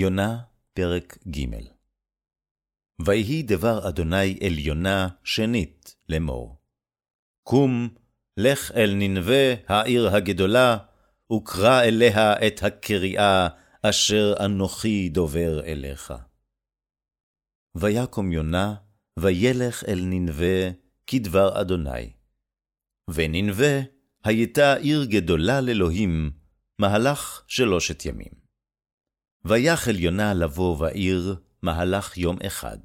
יונה, פרק ג' ויהי דבר אדוני אל יונה שנית לאמור. קום, לך אל ננבה העיר הגדולה, וקרא אליה את הקריאה אשר אנוכי דובר אליך. ויקום יונה, וילך אל ננבה, כדבר אדוני. וננבה הייתה עיר גדולה לאלוהים, מהלך שלושת ימים. ויחל יונה לבוא בעיר מהלך יום אחד.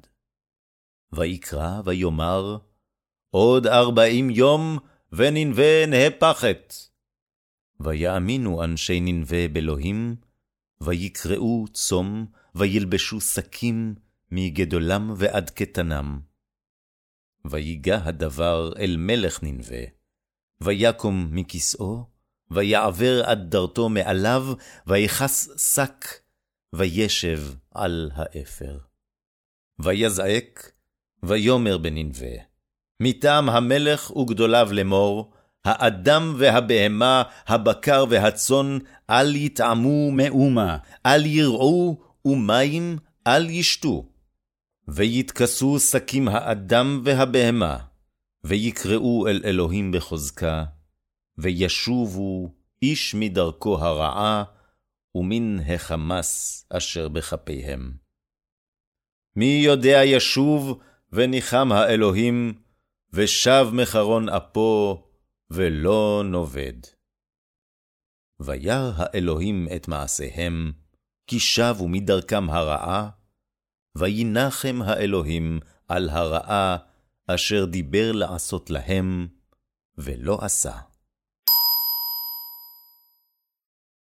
ויקרא ויאמר, עוד ארבעים יום, וננבה נהפכת. ויאמינו אנשי ננבה באלוהים, ויקראו צום, וילבשו שקים, מגדולם ועד קטנם. ויגע הדבר אל מלך ננבה, ויקום מכסאו, ויעבר עד דרתו מעליו, ויכס שק, וישב על האפר. ויזעק, ויאמר בננבה, מטעם המלך וגדוליו לאמור, האדם והבהמה, הבקר והצאן, אל יטעמו מאומה, אל יראו, ומים אל ישתו. ויתכסו שקים האדם והבהמה, ויקראו אל אלוהים בחוזקה, וישובו איש מדרכו הרעה, ומן החמס אשר בכפיהם. מי יודע ישוב, וניחם האלוהים, ושב מחרון אפו, ולא נובד. וירא האלוהים את מעשיהם, כי שבו מדרכם הרעה, וינחם האלוהים על הרעה אשר דיבר לעשות להם, ולא עשה.